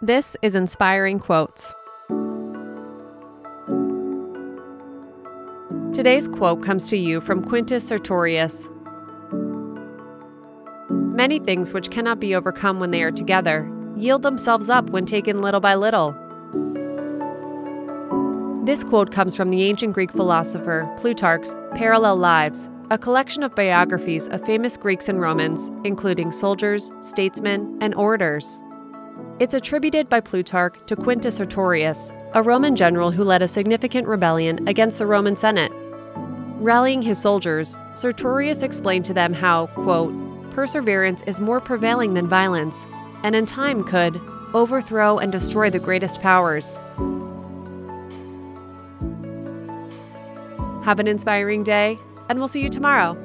This is Inspiring Quotes. Today's quote comes to you from Quintus Sertorius. Many things which cannot be overcome when they are together yield themselves up when taken little by little. This quote comes from the ancient Greek philosopher Plutarch's Parallel Lives, a collection of biographies of famous Greeks and Romans, including soldiers, statesmen, and orators. It's attributed by Plutarch to Quintus Sertorius, a Roman general who led a significant rebellion against the Roman Senate. Rallying his soldiers, Sertorius explained to them how, quote, perseverance is more prevailing than violence, and in time could overthrow and destroy the greatest powers. Have an inspiring day, and we'll see you tomorrow.